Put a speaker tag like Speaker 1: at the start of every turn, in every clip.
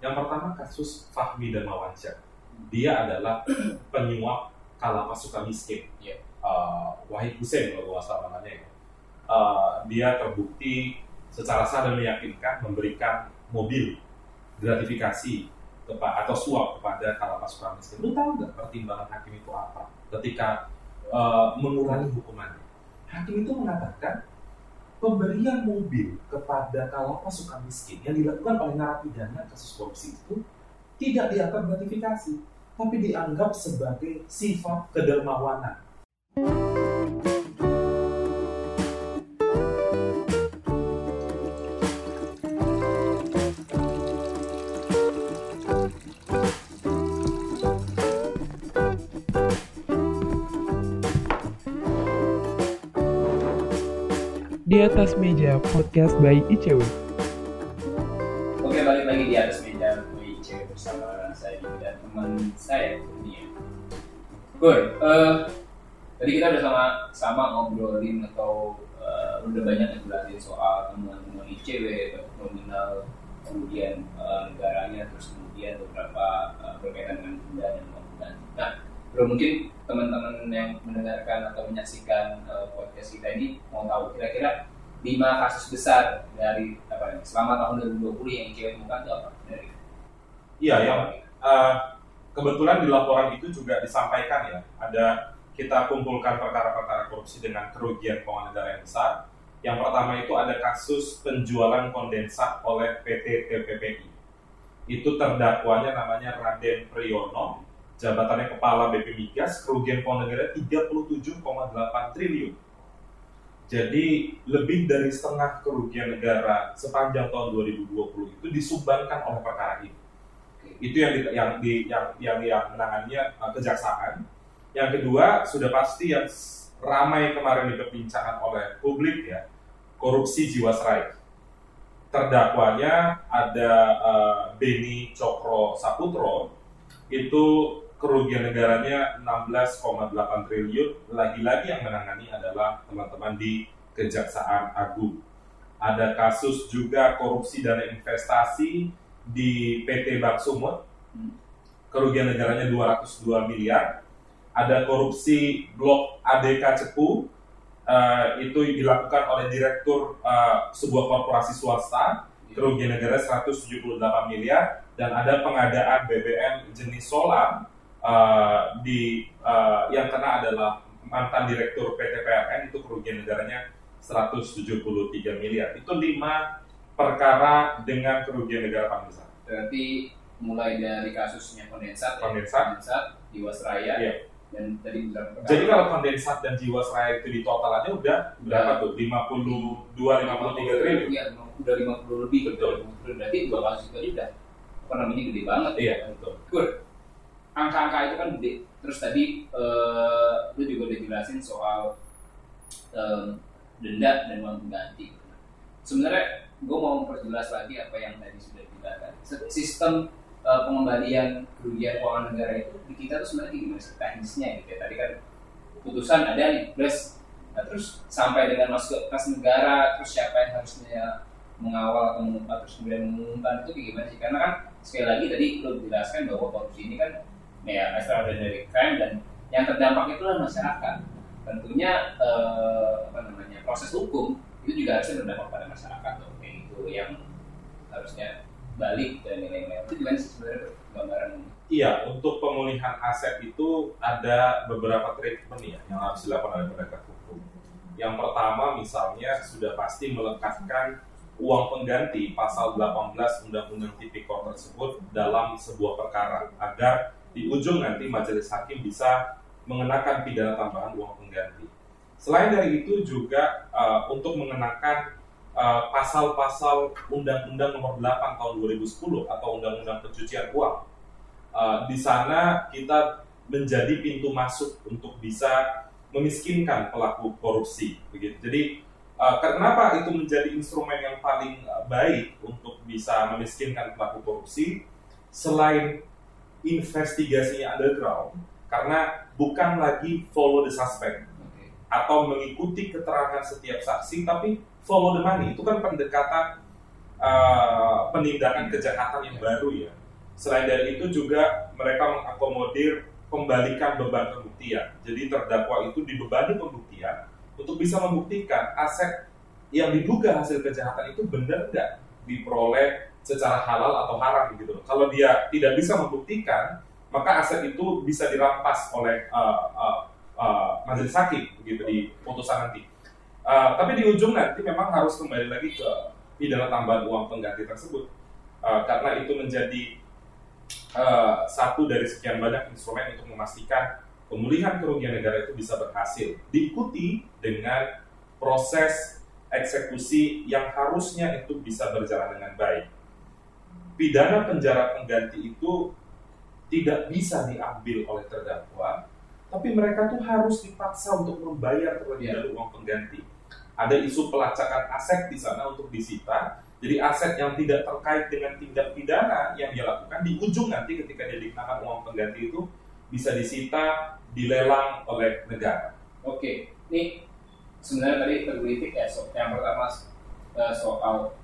Speaker 1: Yang pertama kasus Fahmi Darmawansyah. Dia adalah penyuap kalapas suka miskin.
Speaker 2: Iya.
Speaker 1: Uh, Wahid Hussein kalau nggak salah namanya ya. Uh, dia terbukti secara sah dan meyakinkan memberikan mobil gratifikasi kepa- atau suap kepada kalapas suka miskin. Lu tahu nggak pertimbangan hakim itu apa? Ketika uh, mengurangi hukumannya. Hakim itu mengatakan pemberian mobil kepada kalapas suka miskin yang dilakukan oleh narapidana kasus korupsi itu tidak dianggap gratifikasi, tapi dianggap sebagai sifat kedermawanan.
Speaker 3: Di atas meja podcast by ICW.
Speaker 2: Oke, balik lagi di atas meja WIC bersama saya dan teman saya Kurnia. Gur, eh, tadi kita udah sama sama ngobrolin atau eh, udah banyak ngejelasin soal temuan-temuan ICW, nominal, kemudian eh, negaranya, terus kemudian beberapa eh, berkaitan dengan denda dan ganti. Nah, bro mungkin teman-teman yang mendengarkan atau menyaksikan eh, podcast kita ini mau tahu kira-kira lima kasus besar dari apa nih selama tahun 2020 yang ICW temukan itu apa dari
Speaker 1: Iya, yang eh, kebetulan di laporan itu juga disampaikan ya, ada kita kumpulkan perkara-perkara korupsi dengan kerugian keuangan negara yang besar. Yang pertama itu ada kasus penjualan kondensat oleh PT TPPI. Itu terdakwanya namanya Raden Priyono, jabatannya Kepala BP Migas, kerugian keuangan negara 37,8 triliun. Jadi lebih dari setengah kerugian negara sepanjang tahun 2020 itu disumbangkan oleh perkara ini itu yang di, yang di, yang yang yang menangannya uh, kejaksaan. Yang kedua sudah pasti yang ramai kemarin diperbincangkan oleh publik ya korupsi jiwasraya. Terdakwanya ada uh, Beni Cokro Saputro itu kerugian negaranya 16,8 triliun. Lagi-lagi yang menangani adalah teman-teman di Kejaksaan Agung. Ada kasus juga korupsi dana investasi di PT Bank Sumut
Speaker 2: Hmm.
Speaker 1: kerugian negaranya 202 miliar ada korupsi blok ADK Cepu eh, itu dilakukan oleh direktur eh, sebuah korporasi swasta kerugian negara 178 miliar dan ada pengadaan BBM jenis solar eh, di eh, yang kena adalah mantan direktur PT PLN itu kerugian negaranya 173 miliar itu lima perkara dengan kerugian negara paling besar
Speaker 2: berarti mulai dari kasusnya kondensat ya,
Speaker 1: Kondensat.
Speaker 2: kondensat Jiwasraya
Speaker 1: Iya.
Speaker 2: dan tadi perkara.
Speaker 1: Jadi kalau kondensat dan jiwasraya itu di totalannya udah berapa tuh? 52 53 triliun.
Speaker 2: Iya, udah 50 lebih
Speaker 1: Betul.
Speaker 2: 50 triliun. Berarti dua kasus itu aja udah apa namanya gede banget
Speaker 1: Iya, betul.
Speaker 2: Gur, angka-angka itu kan gede. Terus tadi eh, lu juga udah jelasin soal em, denda dan uang pengganti. Sebenarnya gue mau memperjelas lagi apa yang tadi sudah. Se- Sistem eh, pengembalian kerugian keuangan negara itu di kita tuh sebenarnya gimana sih teknisnya gitu ya. Tadi kan putusan ada nih, plus nah, terus sampai dengan masuk ke kas negara, terus siapa yang harusnya mengawal atau mengumumkan terus kemudian mengumumkan itu gimana sih? Karena kan sekali lagi tadi lo jelaskan bahwa korupsi ini kan ya extraordinary crime dan yang terdampak itu adalah masyarakat. Tentunya eh, apa namanya proses hukum itu juga harusnya berdampak pada masyarakat loh kayak gitu yang harusnya balik dan nilai-nilai itu gimana sebenarnya gambaran
Speaker 1: Iya, untuk pemulihan aset itu ada beberapa treatment ya yang harus dilakukan oleh penegak hukum. Yang pertama misalnya sudah pasti melekatkan uang pengganti pasal 18 Undang-Undang Tipikor tersebut dalam sebuah perkara agar di ujung nanti majelis hakim bisa mengenakan pidana tambahan uang pengganti. Selain dari itu juga uh, untuk mengenakan uh, pasal-pasal Undang-Undang Nomor 8 Tahun 2010 atau Undang-Undang Pencucian Uang Uh, di sana kita menjadi pintu masuk untuk bisa memiskinkan pelaku korupsi begitu. Jadi uh, kenapa itu menjadi instrumen yang paling uh, baik untuk bisa memiskinkan pelaku korupsi selain investigasinya underground karena bukan lagi follow the suspect
Speaker 2: Oke.
Speaker 1: atau mengikuti keterangan setiap saksi tapi follow the money itu kan pendekatan uh, penindakan kejahatan yang baru ya. Selain dari itu juga mereka mengakomodir pembalikan beban pembuktian. Jadi terdakwa itu dibebani pembuktian untuk bisa membuktikan aset yang diduga hasil kejahatan itu benar nggak diperoleh secara halal atau haram gitu. Kalau dia tidak bisa membuktikan, maka aset itu bisa dirampas oleh uh, uh, uh, majelis hakim begitu di putusan nanti. Uh, tapi di ujung nanti memang harus kembali lagi ke pidana tambahan uang pengganti tersebut uh, karena itu menjadi uh, satu dari sekian banyak instrumen untuk memastikan pemulihan kerugian negara itu bisa berhasil diikuti dengan proses eksekusi yang harusnya itu bisa berjalan dengan baik. Pidana penjara pengganti itu tidak bisa diambil oleh terdakwa, tapi mereka tuh harus dipaksa untuk membayar terlebih dahulu uang pengganti ada isu pelacakan aset di sana untuk disita. Jadi aset yang tidak terkait dengan tindak pidana yang dia lakukan di ujung nanti ketika dia dikenakan uang pengganti itu bisa disita, dilelang oleh negara.
Speaker 2: Oke, ini sebenarnya tadi tergelitik ya. So, yang pertama eh, soal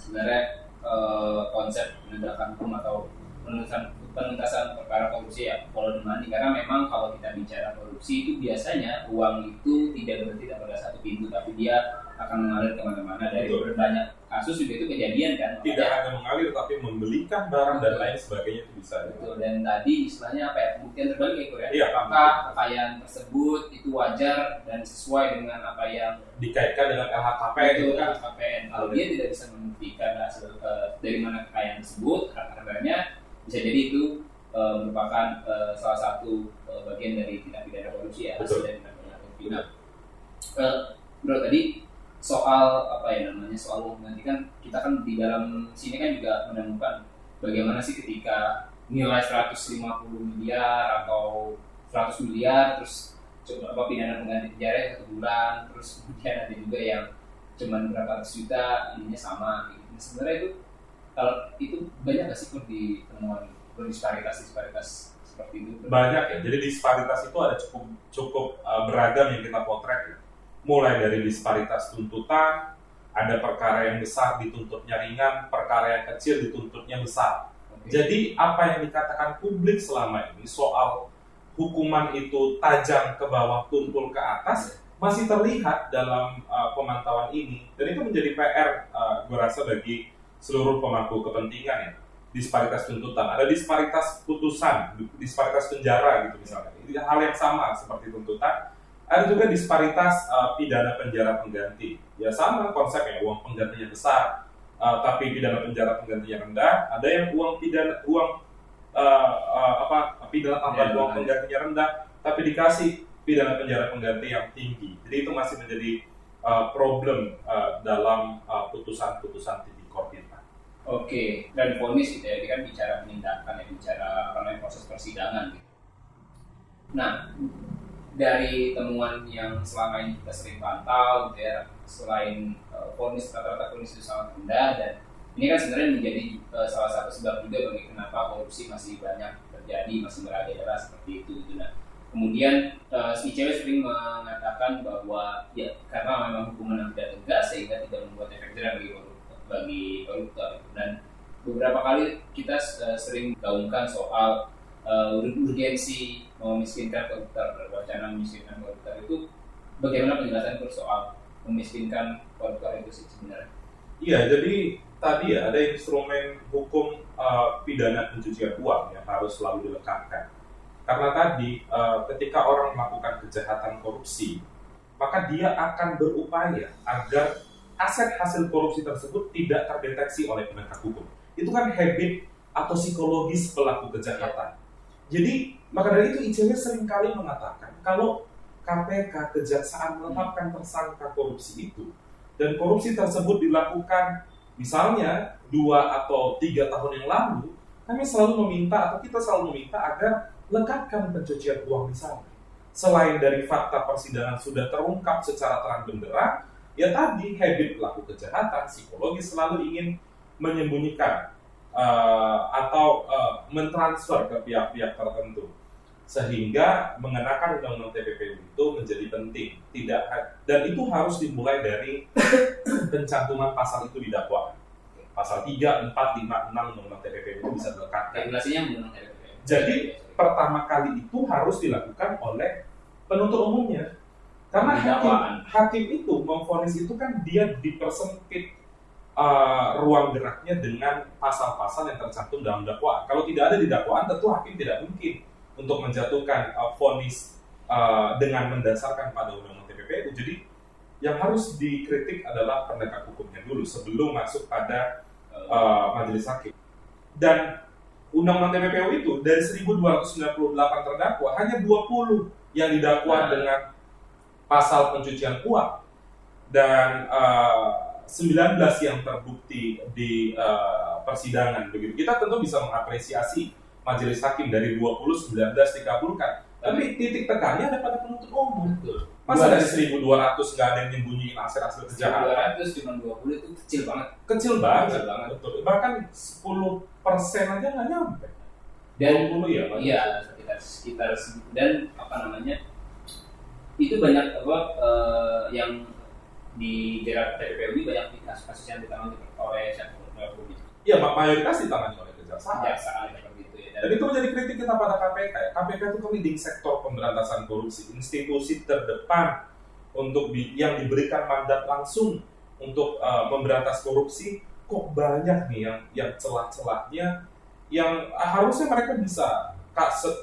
Speaker 2: sebenarnya uh, konsep penegakan hukum atau penuntasan penuntasan perkara korupsi ya kalau demanding karena memang kalau kita bicara korupsi itu biasanya uang itu tidak berhenti pada satu pintu tapi dia akan mengalir ke mana-mana. Dari Betul. berbanyak kasus juga itu kejadian kan.
Speaker 1: Tidak makanya, hanya mengalir tapi membelikan barang dan lain sebagainya itu bisa.
Speaker 2: Betul. dan tadi istilahnya apa ya pembuktian terbalik ya. Iya, apakah kekayaan tersebut itu wajar dan sesuai dengan apa yang
Speaker 1: dikaitkan dengan LHKPN
Speaker 2: itu kan? LHKPN kalau dia tidak bisa membuktikan hasil uh, dari mana kekayaan tersebut harganya bisa jadi itu uh, merupakan uh, salah satu uh, bagian dari tindak pidana korupsi ya hasil dari tindak pidana korupsi. Nah, uh, bro tadi soal apa ya namanya soal nanti kan kita kan di dalam sini kan juga menemukan bagaimana sih ketika nilai 150 miliar atau 100 miliar terus coba apa pidana pengganti penjara satu bulan terus kemudian ada juga yang cuman berapa ratus juta ininya sama gitu. Nah, sebenarnya itu kalau itu banyak nggak sih di temuan disparitas disparitas seperti itu?
Speaker 1: Banyak ya. Jadi disparitas itu ada cukup cukup uh, beragam yang kita potret ya. mulai dari disparitas tuntutan ada perkara yang besar dituntutnya ringan perkara yang kecil dituntutnya besar. Okay. jadi apa yang dikatakan publik selama ini soal hukuman itu tajam ke bawah tumpul ke atas masih terlihat dalam uh, pemantauan ini. Dan itu menjadi PR uh, gue rasa bagi seluruh pemangku kepentingan ya disparitas tuntutan, ada disparitas putusan, disparitas penjara gitu misalnya. Ini hal yang sama seperti tuntutan. Ada juga disparitas uh, pidana penjara pengganti. Ya sama konsepnya uang penggantinya besar, uh, tapi pidana penjara penggantinya rendah. Ada yang uang pidana uang uh, uh, apa pidana tambahan ya, uang ya. penggantinya rendah, tapi dikasih pidana penjara pengganti yang tinggi. Jadi itu masih menjadi uh, problem uh, dalam putusan-putusan uh,
Speaker 2: Oke, dan ponis gitu ya, kan bicara penindakan ya, bicara apa namanya proses persidangan gitu. Nah, dari temuan yang selama ini kita sering pantau gitu ya, selain uh, ponis rata-rata ponis itu sangat rendah dan ini kan sebenarnya menjadi uh, salah satu sebab juga bagi kenapa korupsi masih banyak terjadi, masih merajalela seperti itu gitu. Nah, kemudian uh, si cewek sering mengatakan bahwa ya karena memang hukuman yang tidak tegas sehingga tidak membuat efek jerah bagi bagi koruptor dan beberapa kali kita uh, sering gaungkan soal uh, urgensi memiskinkan koruptor wacana memiskinkan koruptor itu bagaimana penjelasan soal memiskinkan koruptor itu sebenarnya?
Speaker 1: Iya, jadi tadi ya ada instrumen hukum uh, pidana pencucian uang yang harus selalu dilengkapkan. Karena tadi uh, ketika orang melakukan kejahatan korupsi, maka dia akan berupaya agar aset hasil korupsi tersebut tidak terdeteksi oleh penegak hukum. Itu kan habit atau psikologis pelaku kejahatan. Jadi, maka dari itu ICW sering kali mengatakan kalau KPK kejaksaan menetapkan tersangka korupsi itu dan korupsi tersebut dilakukan misalnya dua atau tiga tahun yang lalu, kami selalu meminta atau kita selalu meminta agar lekatkan pencucian uang di sana. Selain dari fakta persidangan sudah terungkap secara terang benderang, ya tadi habit pelaku kejahatan psikologis selalu ingin menyembunyikan uh, atau uh, mentransfer ke pihak-pihak tertentu sehingga mengenakan undang-undang TPPU itu menjadi penting tidak dan itu harus dimulai dari pencantuman pasal itu di dakwaan pasal 3, 4, 5, 6 undang-undang TPPU itu bisa dilekatkan.
Speaker 2: Regulasinya menurut RPP.
Speaker 1: Jadi, Pertama kali itu harus dilakukan oleh penuntut umumnya. Karena hakim, hakim itu memvonis itu kan dia dipersempit uh, ruang geraknya dengan pasal-pasal yang tercantum dalam dakwaan. Kalau tidak ada di dakwaan, tentu hakim tidak mungkin untuk menjatuhkan uh, vonis uh, dengan mendasarkan pada undang-undang TPPU. Jadi yang harus dikritik adalah penegak hukumnya dulu sebelum masuk pada uh, majelis hakim. Dan undang-undang TPPU itu dari 1298 terdakwa hanya 20 yang didakwa
Speaker 2: Nah.
Speaker 1: dengan pasal pencucian uang dan uh, 19 yang terbukti di uh, persidangan begitu. Kita tentu bisa mengapresiasi majelis hakim dari 20 19 dikabulkan. Tapi titik tekannya ada pada penuntut umum.
Speaker 2: Betul.
Speaker 1: Masa dari 1200 nggak ada yang nyembunyiin hasil-hasil kejahatan?
Speaker 2: 200 cuma 20 itu kecil banget.
Speaker 1: Kecil banget.
Speaker 2: Kecil banget.
Speaker 1: Betul. Bahkan 10 persen aja nggak nyampe.
Speaker 2: Dan
Speaker 1: 20 ya, Pak?
Speaker 2: Iya, sekitar sekitar dan apa namanya? Itu banyak apa eh, yang di jerat TPPU ini banyak kasus-kasus yang ditangani oleh siapa oleh
Speaker 1: Iya, ma- mayoritas ditangani oleh kejaksaan.
Speaker 2: kejaksaan seperti itu ya.
Speaker 1: Dan itu menjadi kritik kita pada KPK. ya. KPK itu kan leading sektor pemberantasan korupsi, institusi terdepan untuk di- yang diberikan mandat langsung untuk uh, memberantas korupsi. Kok banyak nih yang yang celah-celahnya yang uh, harusnya mereka bisa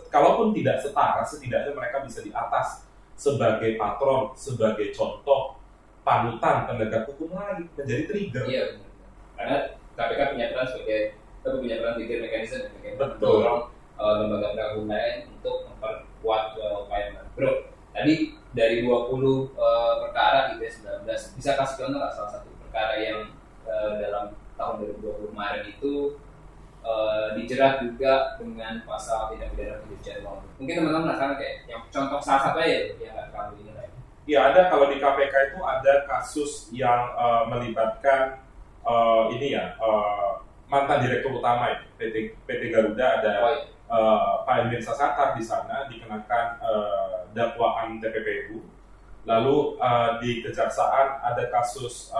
Speaker 1: kalaupun tidak setara, setidaknya mereka bisa di atas sebagai patron, sebagai contoh panutan penegak hukum lain menjadi trigger.
Speaker 2: Iya benar. Karena KPK punya peran sebagai tapi punya peran trigger mekanisme mekanisme
Speaker 1: Betul.
Speaker 2: mendorong eh, lembaga penegak hukum lain untuk memperkuat upaya mereka. Bro, tadi dari 20 eh, perkara ya 19 bisa kasih contoh salah satu perkara yang eh, dalam tahun 2020 kemarin itu eh, dijerat juga dengan pasal tidak pidana pencucian uang. Mungkin teman-teman penasaran kayak yang contoh salah satu aja ya, yang nggak terlalu ini lah. ya.
Speaker 1: Ya ada kalau di KPK itu ada kasus yang eh, melibatkan eh, ini ya eh, mantan direktur utama itu PT PT Garuda ada
Speaker 2: Oh, iya.
Speaker 1: eh, Pak Emir Sasata di sana dikenakan eh, dakwaan TPPU. Lalu eh, di kejaksaan ada kasus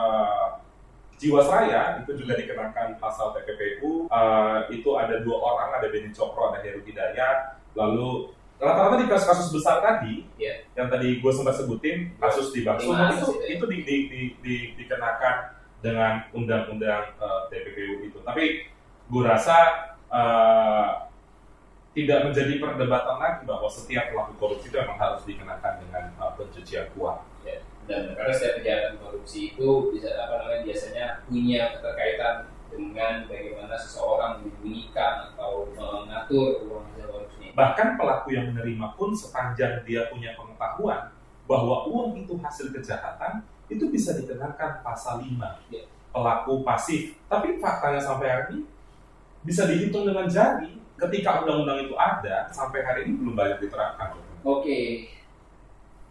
Speaker 1: Jiwasraya itu juga dikenakan pasal TPPU. Eh, itu ada dua orang, ada Beni Cokro, ada Heru Hidayat. Lalu rata-rata di kasus-kasus besar tadi,
Speaker 2: Iya.
Speaker 1: yang tadi gue sempat sebutin kasus di Sumut itu
Speaker 2: kasus itu
Speaker 1: itu di, di, di, di- dikenakan dengan undang-undang eh, TPPU itu. Tapi gue rasa eh, tidak menjadi perdebatan lagi bahwa setiap pelaku korupsi itu memang harus dikenakan dengan eh, pencucian uang.
Speaker 2: Ya, dan karena setiap kejahatan korupsi itu bisa apa namanya biasanya punya keterkaitan dengan bagaimana seseorang menyembunyikan atau mengatur uang hasil korupsi.
Speaker 1: Bahkan pelaku yang menerima pun sepanjang dia punya pengetahuan bahwa uang itu hasil kejahatan itu bisa dikenakan pasal 5
Speaker 2: Ya.
Speaker 1: pelaku pasif. Tapi faktanya sampai hari ini bisa dihitung dengan jari ketika undang-undang itu ada sampai hari ini belum banyak diterapkan.
Speaker 2: Oke,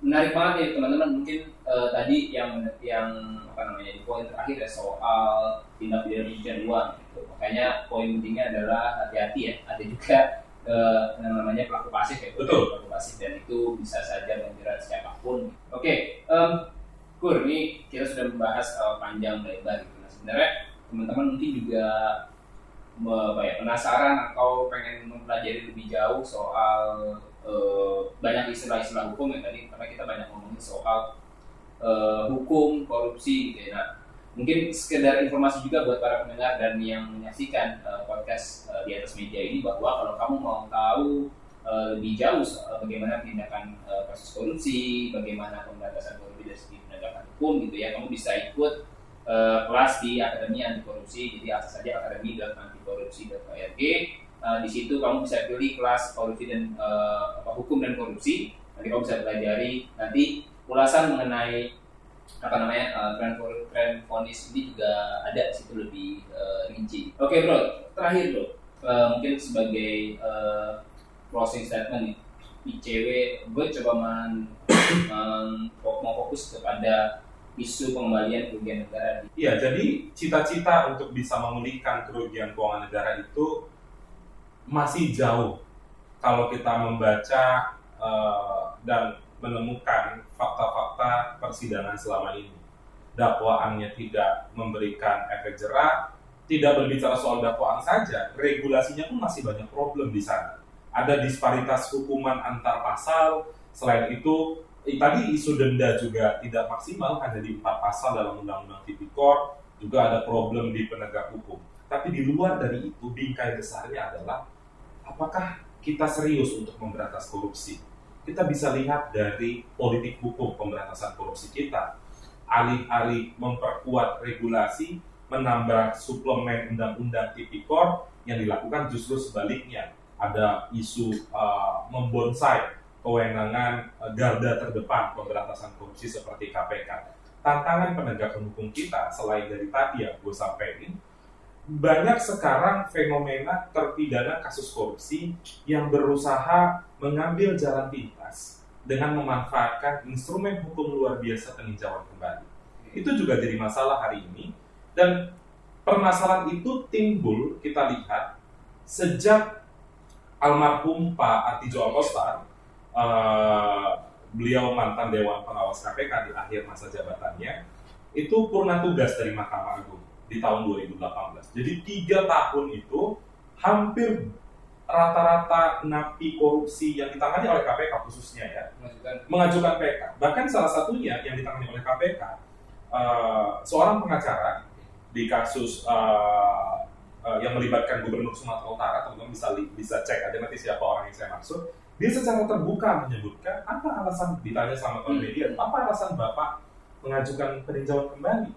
Speaker 2: menarik banget ya teman-teman. Mungkin eh, tadi yang yang apa namanya poin terakhir ya soal tindak pidana pencucian uang. Gitu. Makanya poin pentingnya adalah hati-hati ya. Ada juga eh, yang namanya pelaku pasif ya.
Speaker 1: Betul.
Speaker 2: Pelaku pasif dan itu bisa saja menjerat siapa pun. Oke, em, Kur, ini kita sudah membahas eh, panjang lebar gitu. Nah, sebenarnya teman-teman mungkin juga ya, penasaran atau pengen mempelajari lebih jauh soal eh, banyak istilah-istilah hukum yang tadi karena kita banyak ngomongin soal eh, hukum korupsi gitu ya. Nah, mungkin sekedar informasi juga buat para pendengar dan yang menyaksikan eh, podcast eh, di atas media ini bahwa kalau kamu mau tahu lebih jauh soal bagaimana tindakan kasus korupsi, bagaimana pemberantasan korupsi dari segi penegakan hukum gitu ya, kamu bisa ikut eh, kelas di Akademi Anti Korupsi. Jadi akses saja akademi.antikorupsi.org. Eh, di situ kamu bisa pilih kelas korupsi dan eh, apa, hukum dan korupsi. Nanti kamu bisa pelajari. Nanti ulasan mengenai apa namanya eh, tren ini juga ada di situ lebih eh, rinci. Oke bro, terakhir bro, Eh, mungkin sebagai eh, closing statement nih, ICW gue coba men, men- mau fokus kepada isu pengembalian kerugian negara.
Speaker 1: Iya, jadi cita-cita untuk bisa memulihkan kerugian keuangan negara itu masih jauh kalau kita membaca eh, dan menemukan fakta-fakta persidangan selama ini. Dakwaannya tidak memberikan efek jerah, tidak berbicara soal dakwaan saja, regulasinya pun masih banyak problem di sana. Ada disparitas hukuman antar pasal, selain itu tadi isu denda juga tidak maksimal hanya di empat pasal dalam undang-undang tipikor, juga ada problem di penegak hukum. Tapi di luar dari itu bingkai besarnya adalah apakah kita serius untuk memberantas korupsi? Kita bisa lihat dari politik hukum pemberantasan korupsi kita. Alih-alih memperkuat regulasi, menambah suplemen undang-undang tipikor yang dilakukan justru sebaliknya. Ada isu uh, membonsai kewenangan uh, garda terdepan pemberantasan korupsi seperti KPK. Tantangan penegakan hukum kita selain dari tadi yang gue sampaikan, banyak sekarang fenomena terpidana kasus korupsi yang berusaha mengambil jalan pintas dengan memanfaatkan instrumen hukum luar biasa peninjauan kembali. Itu juga jadi masalah hari ini dan permasalahan itu timbul kita lihat sejak almarhum Pak Artijo Alkostar, uh, beliau mantan Dewan Pengawas KPK di akhir masa jabatannya, itu purna tugas dari Mahkamah Agung di tahun 2018. Jadi tiga tahun itu hampir rata-rata napi korupsi yang ditangani oleh KPK khususnya ya mengajukan, mengajukan PK. Bahkan salah satunya yang ditangani oleh KPK uh, seorang pengacara di kasus uh, uh, yang melibatkan Gubernur Sumatera Utara, teman-teman bisa bisa cek aja nanti siapa orang yang saya maksud. Dia secara terbuka menyebutkan apa alasan ditanya sama kawan hmm. media, apa alasan bapak mengajukan peninjauan kembali?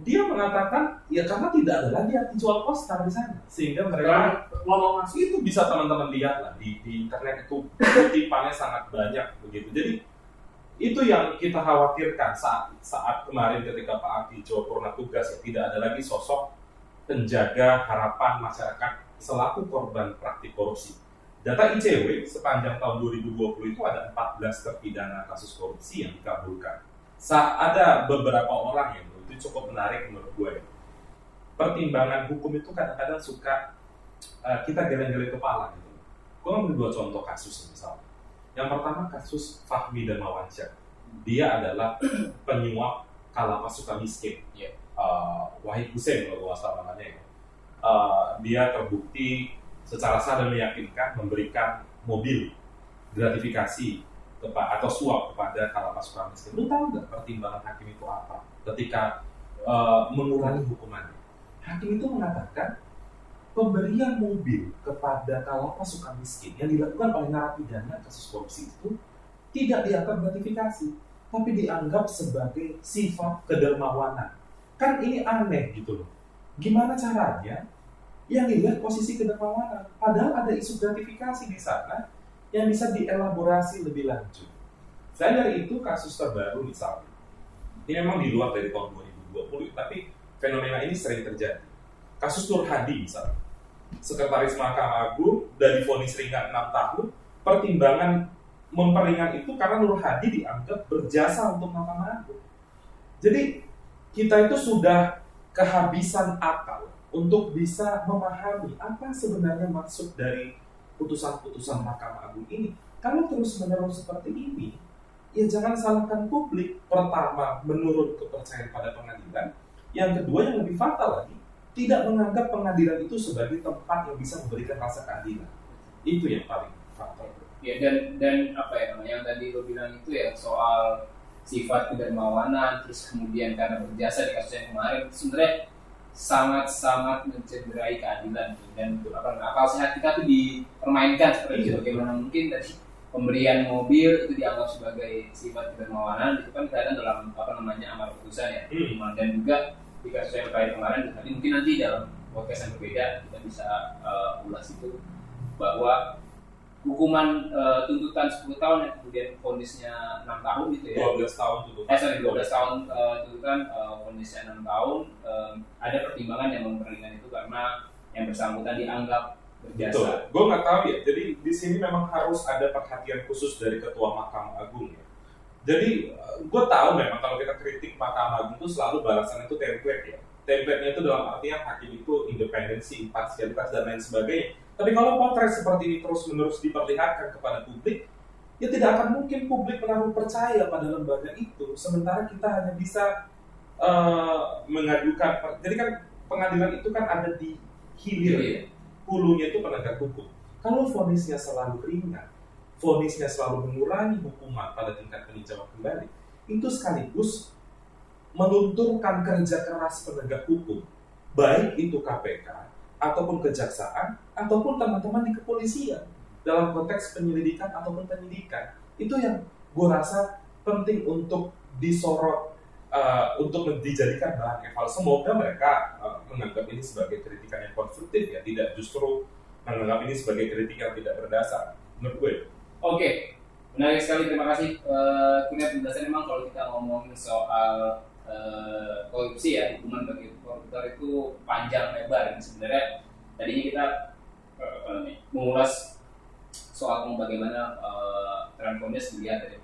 Speaker 1: Dia mengatakan ya karena tidak ada lagi yang jual poster di sana, sehingga mereka
Speaker 2: masih
Speaker 1: itu bisa teman-teman lihat lah di, di internet itu kutipannya sangat banyak begitu. Jadi itu yang kita khawatirkan saat saat kemarin ketika Pak Artijo purna tugas ya tidak ada lagi sosok penjaga harapan masyarakat selaku korban praktik korupsi. Data ICW sepanjang tahun 2020 itu ada 14 terpidana kasus korupsi yang dikabulkan. Saat ada beberapa orang yang itu cukup menarik menurut gue. Pertimbangan hukum itu kadang-kadang suka uh, kita geleng-geleng kepala gitu. Gue ngambil dua contoh kasus misalnya yang pertama kasus Fahmi dan Mawansyah. Dia adalah penyuap Kalapas suka miskin. Yeah. Uh, Wahid Hussein kalau gue salah namanya ya. Uh, dia terbukti secara sah dan meyakinkan memberikan mobil gratifikasi atau suap kepada Kalapas suka miskin. Lu tahu nggak pertimbangan hakim itu apa? Ketika uh, mengurangi hukumannya. Hakim itu mengatakan pemberian mobil kepada kalapas suka miskin yang dilakukan oleh narapidana kasus korupsi itu tidak dianggap gratifikasi, tapi dianggap sebagai sifat kedermawanan. Kan ini aneh gitu loh. Gimana caranya yang dilihat posisi kedermawanan, padahal ada isu gratifikasi di sana yang bisa dielaborasi lebih lanjut. Saya dari itu kasus terbaru misalnya, ini memang di luar dari tahun 2020, tapi fenomena ini sering terjadi Kasus Nur Hadi misalnya. Sekretaris Mahkamah Agung dari vonis ringan 6 tahun, pertimbangan memperingan itu karena Nur Hadi dianggap berjasa untuk Mahkamah Agung. Jadi kita itu sudah kehabisan akal untuk bisa memahami apa sebenarnya maksud dari putusan-putusan Mahkamah Agung ini. Kalau terus menerus seperti ini, ya jangan salahkan publik. Pertama, menurut kepercayaan pada pengadilan. Yang kedua, yang lebih fatal lagi, tidak menganggap pengadilan itu sebagai tempat yang bisa memberikan rasa keadilan. Itu yang paling faktor.
Speaker 2: Ya dan dan apa ya yang tadi lo bilang itu ya soal sifat kedermawanan terus kemudian karena berjasa di kasus yang kemarin sebenarnya sangat-sangat mencederai keadilan dan apa akal sehat kita tuh dipermainkan seperti itu iya. bagaimana mungkin dari pemberian mobil itu dianggap sebagai sifat kedermawanan itu kan kadang dalam apa namanya amar putusan ya. Hmm. dan juga di kasus yang kemarin nanti mungkin nanti dalam podcast yang berbeda kita bisa uh, ulas itu bahwa hukuman uh, tuntutan 10 tahun yang kemudian kondisinya 6 tahun gitu ya.
Speaker 1: 12 tahun tuntutan.
Speaker 2: Eh sorry 12 tahun uh, tuntutan uh, kondisinya 6 tahun uh, ada pertimbangan yang memperingan itu karena yang bersangkutan dianggap Betul.
Speaker 1: Gue nggak tahu ya. Jadi di sini memang harus ada perhatian khusus dari Ketua Mahkamah Agung ya. Jadi gue tahu memang kalau kita kritik Mahkamah Agung itu selalu balasan itu template ya. Template-nya itu dalam artian hakim itu independensi, imparsialitas dan lain sebagainya. Tapi kalau potret seperti ini terus-menerus diperlihatkan kepada publik, ya tidak akan mungkin publik menaruh percaya pada lembaga itu. Sementara kita hanya bisa uh, mengadukan. Jadi kan pengadilan itu kan ada di hilir
Speaker 2: Iya.
Speaker 1: Hulunya itu penegak hukum. Kalau vonisnya selalu ringan, vonisnya selalu mengurangi hukuman pada tingkat peninjauan kembali, itu sekaligus melunturkan kerja keras penegak hukum, baik itu KPK ataupun kejaksaan ataupun teman-teman di kepolisian dalam konteks penyelidikan ataupun penyidikan. Itu yang gue rasa penting untuk disorot uh, untuk dijadikan bahan eval. Semoga mereka uh, menganggap ini sebagai kritikan yang konstruktif ya, tidak justru menganggap ini sebagai kritik yang tidak berdasar. Menurut gue.
Speaker 2: Oke, menarik sekali. Terima kasih. Uh, penjelasan memang kalau kita ngomongin soal uh, korupsi ya, hukuman bagi koruptor itu panjang lebar. Dan sebenarnya tadinya kita uh, mengulas soal bagaimana uh, Transformers dilihat dari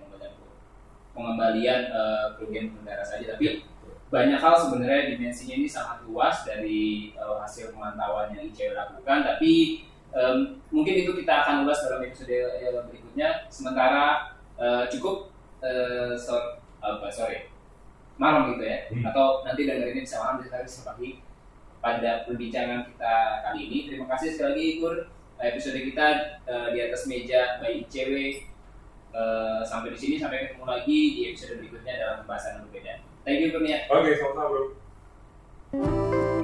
Speaker 2: pengembalian uh, kerugian pengendara saja, tapi banyak hal sebenarnya dimensinya ini sangat luas dari uh, hasil pemantauan yang ICW lakukan, tapi um, mungkin itu kita akan ulas dalam episode berikutnya. Sementara uh, cukup uh, so, apa sorry malam gitu ya,
Speaker 1: Hmm.
Speaker 2: atau nanti dengerin bisa malam bisa bisa pagi pada perbincangan kita kali ini. Terima kasih sekali lagi Kur episode kita uh, di atas meja by ICW Uh, sampai di sini sampai ketemu lagi di episode berikutnya dalam pembahasan yang berbeda. Thank you Kurnia.
Speaker 1: Oke, sama-sama bro.